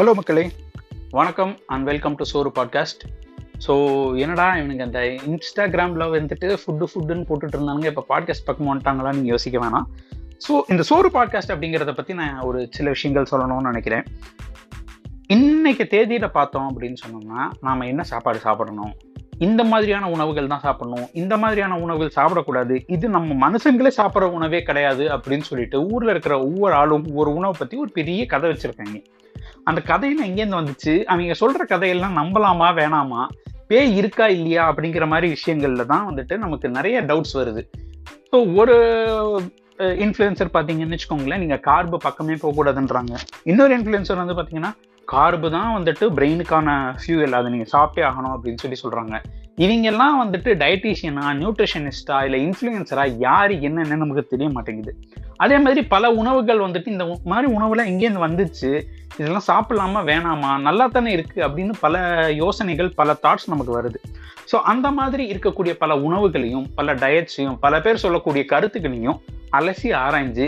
Hello மக்களே. வணக்கம் and welcome to Soru podcast so என்னடா இவனுக்கு அந்த இன்ஸ்டாகிராமில் வந்துட்டு ஃபுட்டு ஃபுட்டுன்னு போட்டுட்டு இருந்தாங்க இப்போ பாட்காஸ்ட் பக்கம் வந்துட்டாங்களா நீங்கள் யோசிக்க வேணாம். ஸோ இந்த சோறு பாட்காஸ்ட் அப்படிங்கிறத பற்றி நான் ஒரு சில விஷயங்கள் சொல்லணும்னு நினைக்கிறேன். இன்னைக்கு தேதியில் பார்த்தோம் அப்படின்னு சொன்னோம்னா நாம் என்ன சாப்பாடு சாப்பிடணும்? இந்த மாதிரியான உணவுகள் தான் சாப்பிடணும். இந்த மாதிரியான உணவுகள் சாப்பிடக்கூடாது. இது நம்ம மனுஷங்களே சாப்பிட்ற உணவே கிடையாது அப்படின்னு சொல்லிட்டு ஊரில் இருக்கிற ஒவ்வொரு ஆளும் ஒவ்வொரு உணவை பற்றி ஒரு பெரிய கதை வச்சுருக்காங்க. அந்த கதையெல்லாம் எங்கேருந்து வந்துச்சு? அவங்க சொல்கிற கதையெல்லாம் நம்பலாமா வேணாமா? பேய் இருக்கா இல்லையா அப்படிங்கிற மாதிரி விஷயங்கள்ல தான் வந்துட்டு நமக்கு நிறைய டவுட்ஸ் வருது. ஸோ ஒரு இன்ஃப்ளூயன்சர் பார்த்தீங்கன்னு வச்சுக்கோங்களேன் நீங்கள் கார்பு பக்கமே போகக்கூடாதுன்றாங்க. இன்னொரு இன்ஃப்ளூயன்சர் வந்து பார்த்தீங்கன்னா கார்பு தான் வந்துட்டு பிரெயினுக்கான ஃபியூவல் அதை நீங்கள் சாப்பிட்டே ஆகணும் அப்படின்னு சொல்லி சொல்கிறாங்க இவங்கெல்லாம் வந்துட்டு டயட்டீஷியனா நியூட்ரிஷனிஸ்டா இல்லை இன்ஃப்ளூயன்சரா யார் என்னென்னு நமக்கு தெரிய மாட்டேங்குது. அதே மாதிரி பல உணவுகள் வந்துட்டு இந்த மாதிரி உணவுலாம் எங்கேருந்து வந்துச்சு? இதெல்லாம் சாப்பிடலாமா? வேணாமா? நல்லா தானே இருக்குது அப்படின்னு பல யோசனைகள் பல தாட்ஸ் நமக்கு வருது. ஸோ அந்த மாதிரி இருக்கக்கூடிய பல உணவுகளையும் பல டயட்ஸையும் பல பேர் சொல்லக்கூடிய கருத்துக்களையும் அலசி ஆராய்ஞ்சு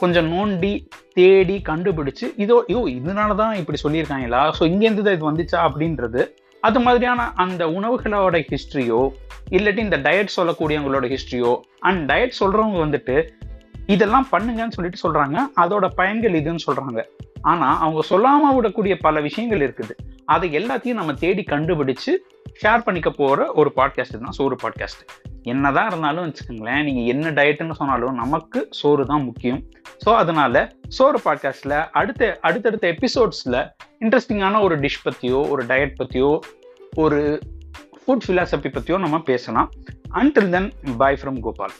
கொஞ்சம் நோண்டி தேடி கண்டுபிடிச்சு இதோ ஐயோ இதனால தான் இப்படி சொல்லியிருக்காங்களா? ஸோ இங்கேருந்து தான் இது வந்துச்சா அப்படின்றது அது மாதிரியான அந்த உணவுகளோட ஹிஸ்ட்ரியோ இல்லாட்டி இந்த டயட் சொல்லக்கூடியவங்களோட ஹிஸ்ட்ரியோ அண்ட் டயட் சொல்கிறவங்க வந்துட்டு இதெல்லாம் பண்ணுங்கன்னு சொல்லிட்டு சொல்கிறாங்க அதோட பயன்கள் இதுன்னு சொல்கிறாங்க ஆனால் அவங்க சொல்லாமல் விடக்கூடிய பல விஷயங்கள் இருக்குது. அதை எல்லாத்தையும் நம்ம தேடி கண்டுபிடிச்சு ஷேர் பண்ணிக்க போகிற ஒரு பாட்காஸ்ட் தான் சோறு பாட்காஸ்ட் என்னதான் இருந்தாலும் வச்சுக்கோங்களேன் நீங்கள் என்ன டயட்டுன்னு சொன்னாலும் நமக்கு சோறு தான் முக்கியம். ஸோ அதனால சோறு பாட்காஸ்ட்டில் அடுத்த அடுத்தடுத்த எபிசோட்ஸில் இன்ட்ரெஸ்டிங்கான ஒரு டிஷ் பற்றியோ ஒரு டயட் பற்றியோ ஒரு ஃபுட் ஃபிலாசபி பற்றியோ நம்ம பேசலாம். Until then bye from Gopal